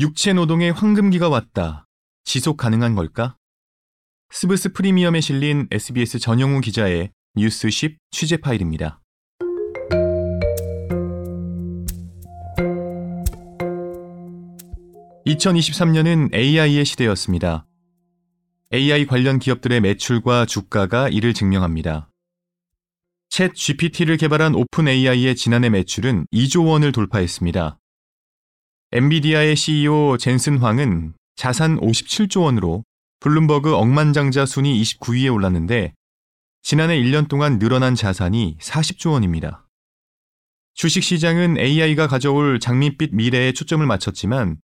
육체 노동의 황금기가 왔다. 지속 가능한 걸까? 스브스 프리미엄에 실린 SBS 전영우 기자의 뉴스쉽 취재 파일입니다. (2023년은) AI의 시대였습니다. AI 관련 기업들의 매출과 주가가 이를 증명합니다. 챗 GPT를 개발한 오픈 AI의 지난해 매출은 2조 원을 돌파했습니다. 엔비디아의 CEO 젠슨 황은 자산 57조 원으로 블룸버그 억만장자 순위 29위에 올랐는데 지난해 1년 동안 늘어난 자산이 40조 원입니다. 주식 시장은 AI가 가져올 장밋빛 미래에 초점을 맞췄지만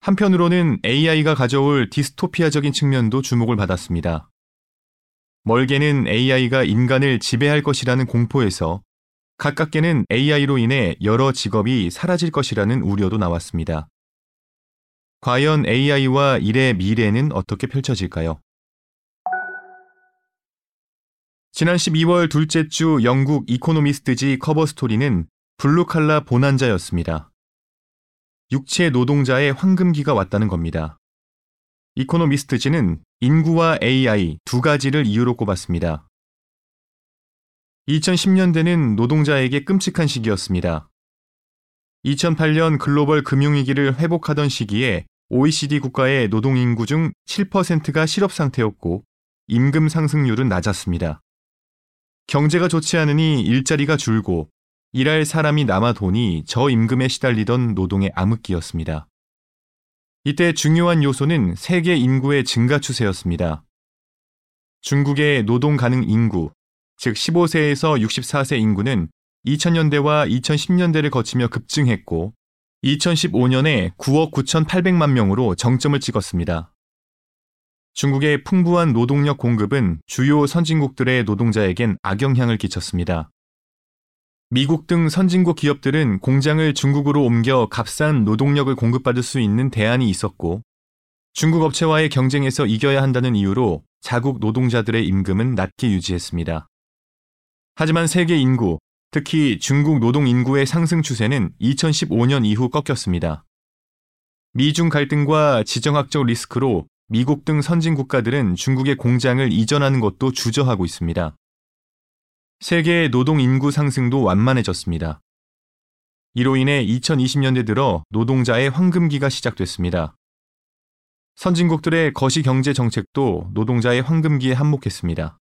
한편으로는 AI가 가져올 디스토피아적인 측면도 주목을 받았습니다. 멀게는 AI가 인간을 지배할 것이라는 공포에서 가깝게는 AI로 인해 여러 직업이 사라질 것이라는 우려도 나왔습니다. 과연 AI와 일의 미래는 어떻게 펼쳐질까요? 지난 12월 둘째 주 영국 이코노미스트지 커버 스토리는 블루칼라 bonanza였습니다. 육체 노동자의 황금기가 왔다는 겁니다. 이코노미스트지는 인구와 AI 두 가지를 이유로 꼽았습니다. 2010년대는 노동자에게 끔찍한 시기였습니다. 2008년 글로벌 금융위기를 회복하던 시기에 OECD 국가의 노동인구 중 7%가 실업 상태였고 임금 상승률은 낮았습니다. 경제가 좋지 않으니 일자리가 줄고 일할 사람이 남아 도니 저임금에 시달리던 노동의 암흑기였습니다. 이때 중요한 요소는 세계 인구의 증가 추세였습니다. 중국의 노동 가능 인구, 즉 15세에서 64세 인구는 2000년대와 2010년대를 거치며 급증했고 2015년에 9억 9,800만 명으로 정점을 찍었습니다. 중국의 풍부한 노동력 공급은 주요 선진국들의 노동자에겐 악영향을 끼쳤습니다. 미국 등 선진국 기업들은 공장을 중국으로 옮겨 값싼 노동력을 공급받을 수 있는 대안이 있었고 중국 업체와의 경쟁에서 이겨야 한다는 이유로 자국 노동자들의 임금은 낮게 유지했습니다. 하지만 세계 인구, 특히 중국 노동 인구의 상승 추세는 2015년 이후 꺾였습니다. 미중 갈등과 지정학적 리스크로 미국 등 선진 국가들은 중국의 공장을 이전하는 것도 주저하고 있습니다. 세계의 노동 인구 상승도 완만해졌습니다. 이로 인해 2020년대 들어 노동자의 황금기가 시작됐습니다. 선진국들의 거시 경제 정책도 노동자의 황금기에 한몫했습니다.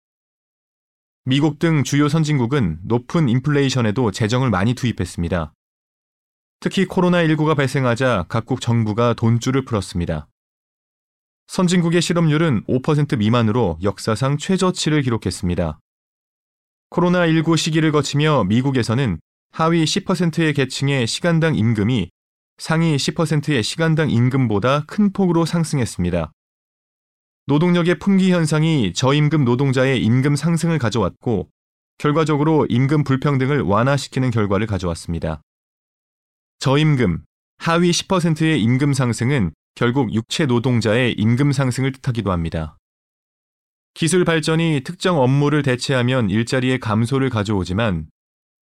미국 등 주요 선진국은 높은 인플레이션에도 재정을 많이 투입했습니다. 특히 코로나19가 발생하자 각국 정부가 돈줄을 풀었습니다. 선진국의 실업률은 5% 미만으로 역사상 최저치를 기록했습니다. 코로나19 시기를 거치며 미국에서는 하위 10%의 계층의 시간당 임금이 상위 10%의 시간당 임금보다 큰 폭으로 상승했습니다. 노동력의 풍기 현상이 저임금 노동자의 임금 상승을 가져왔고 결과적으로 임금 불평등을 완화시키는 결과를 가져왔습니다. 저임금, 하위 10%의 임금 상승은 결국 육체 노동자의 임금 상승을 뜻하기도 합니다. 기술 발전이 특정 업무를 대체하면 일자리의 감소를 가져오지만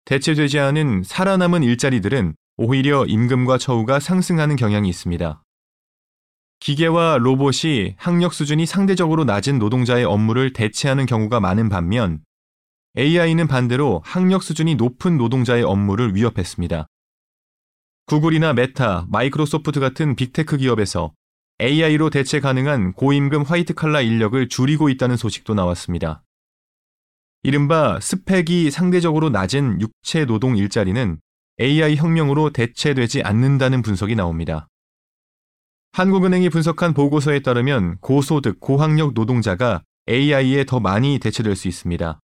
대체되지 않은 살아남은 일자리들은 오히려 임금과 처우가 상승하는 경향이 있습니다. 기계와 로봇이 학력 수준이 상대적으로 낮은 노동자의 업무를 대체하는 경우가 많은 반면 AI는 반대로 학력 수준이 높은 노동자의 업무를 위협했습니다. 구글이나 메타, 마이크로소프트 같은 빅테크 기업에서 AI로 대체 가능한 고임금 화이트 칼라 인력을 줄이고 있다는 소식도 나왔습니다. 이른바 스펙이 상대적으로 낮은 육체 노동 일자리는 AI 혁명으로 대체되지 않는다는 분석이 나옵니다. 한국은행이 분석한 보고서에 따르면 고소득, 고학력 노동자가 AI에 더 많이 대체될 수 있습니다.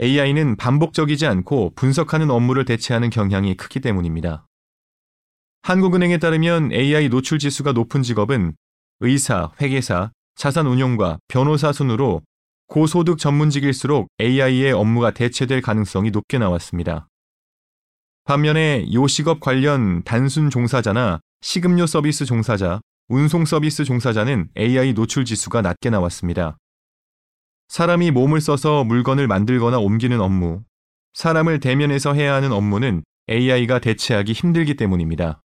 AI는 반복적이지 않고 분석하는 업무를 대체하는 경향이 크기 때문입니다. 한국은행에 따르면 AI 노출 지수가 높은 직업은 의사, 회계사, 자산운용과 변호사 순으로 고소득 전문직일수록 AI의 업무가 대체될 가능성이 높게 나왔습니다. 반면에 요식업 관련 단순 종사자나 식음료 서비스 종사자, 운송 서비스 종사자는 AI 노출 지수가 낮게 나왔습니다. 사람이 몸을 써서 물건을 만들거나 옮기는 업무, 사람을 대면해서 해야 하는 업무는 AI가 대체하기 힘들기 때문입니다.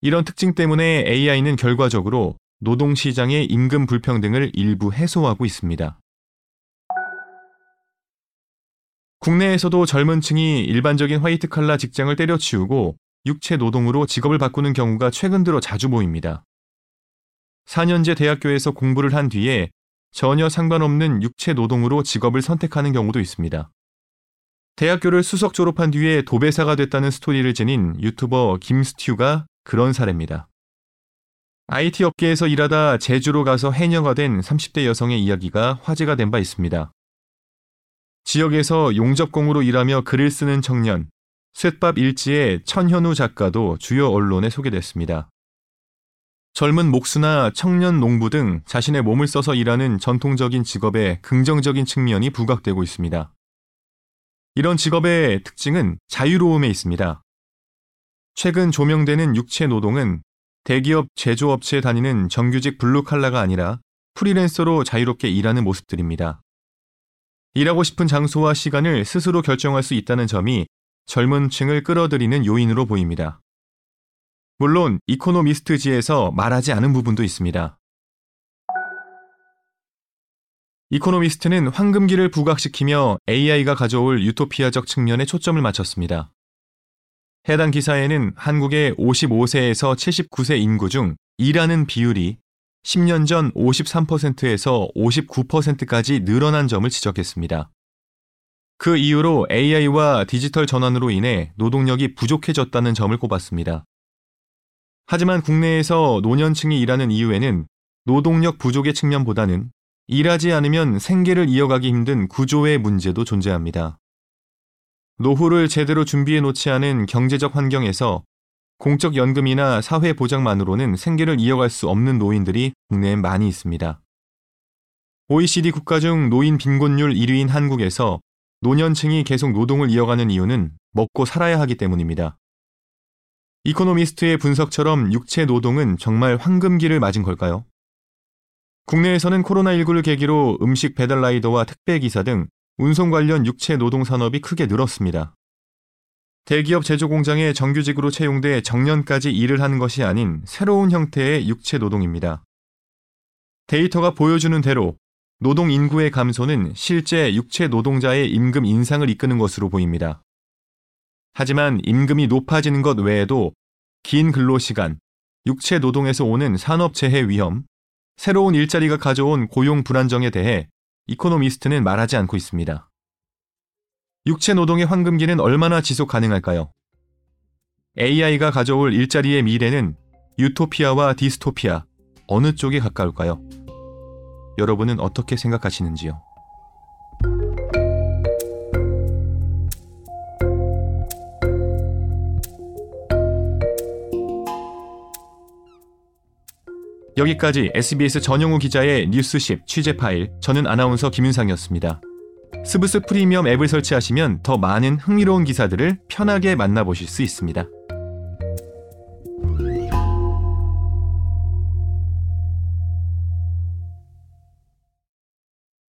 이런 특징 때문에 AI는 결과적으로 노동시장의 임금 불평등을 일부 해소하고 있습니다. 국내에서도 젊은 층이 일반적인 화이트 칼라 직장을 때려치우고 육체 노동으로 직업을 바꾸는 경우가 최근 들어 자주 보입니다. 4년제 대학교에서 공부를 한 뒤에 전혀 상관없는 육체 노동으로 직업을 선택하는 경우도 있습니다. 대학교를 수석 졸업한 뒤에 도배사가 됐다는 스토리를 지닌 유튜버 김스튜가 그런 사례입니다. IT 업계에서 일하다 제주로 가서 해녀가 된 30대 여성의 이야기가 화제가 된 바 있습니다. 지역에서 용접공으로 일하며 글을 쓰는 청년, 쇳밥 일지의 천현우 작가도 주요 언론에 소개됐습니다. 젊은 목수나 청년 농부 등 자신의 몸을 써서 일하는 전통적인 직업의 긍정적인 측면이 부각되고 있습니다. 이런 직업의 특징은 자유로움에 있습니다. 최근 조명되는 육체 노동은 대기업 제조업체에 다니는 정규직 블루칼라가 아니라 프리랜서로 자유롭게 일하는 모습들입니다. 일하고 싶은 장소와 시간을 스스로 결정할 수 있다는 점이 젊은 층을 끌어들이는 요인으로 보입니다. 물론 이코노미스트지에서 말하지 않은 부분도 있습니다. 이코노미스트는 황금기를 부각시키며 AI가 가져올 유토피아적 측면에 초점을 맞췄습니다. 해당 기사에는 한국의 55세에서 79세 인구 중 일하는 비율이 10년 전 53%에서 59%까지 늘어난 점을 지적했습니다. 그 이유로 AI와 디지털 전환으로 인해 노동력이 부족해졌다는 점을 꼽았습니다. 하지만 국내에서 노년층이 일하는 이유에는 노동력 부족의 측면보다는 일하지 않으면 생계를 이어가기 힘든 구조의 문제도 존재합니다. 노후를 제대로 준비해 놓지 않은 경제적 환경에서 공적 연금이나 사회 보장만으로는 생계를 이어갈 수 없는 노인들이 국내에 많이 있습니다. OECD 국가 중 노인 빈곤율 1위인 한국에서 노년층이 계속 노동을 이어가는 이유는 먹고 살아야 하기 때문입니다. 이코노미스트의 분석처럼 육체 노동은 정말 황금기를 맞은 걸까요? 국내에서는 코로나19를 계기로 음식 배달 라이더와 택배 기사 등 운송 관련 육체 노동 산업이 크게 늘었습니다. 대기업 제조 공장에 정규직으로 채용돼 정년까지 일을 하는 것이 아닌 새로운 형태의 육체 노동입니다. 데이터가 보여주는 대로 노동 인구의 감소는 실제 육체 노동자의 임금 인상을 이끄는 것으로 보입니다. 하지만 임금이 높아지는 것 외에도 긴 근로시간, 육체 노동에서 오는 산업재해 위험, 새로운 일자리가 가져온 고용 불안정에 대해 이코노미스트는 말하지 않고 있습니다. 육체 노동의 황금기는 얼마나 지속 가능할까요? AI가 가져올 일자리의 미래는 유토피아와 디스토피아 어느 쪽에 가까울까요? 여러분은 어떻게 생각하시는지요? 여기까지 SBS 전용우 기자의 뉴스십 취재 파일, 저는 아나운서 김윤상이었습니다. 스브스 프리미엄 앱을 설치하시면 더 많은 흥미로운 기사들을 편하게 만나보실 수 있습니다.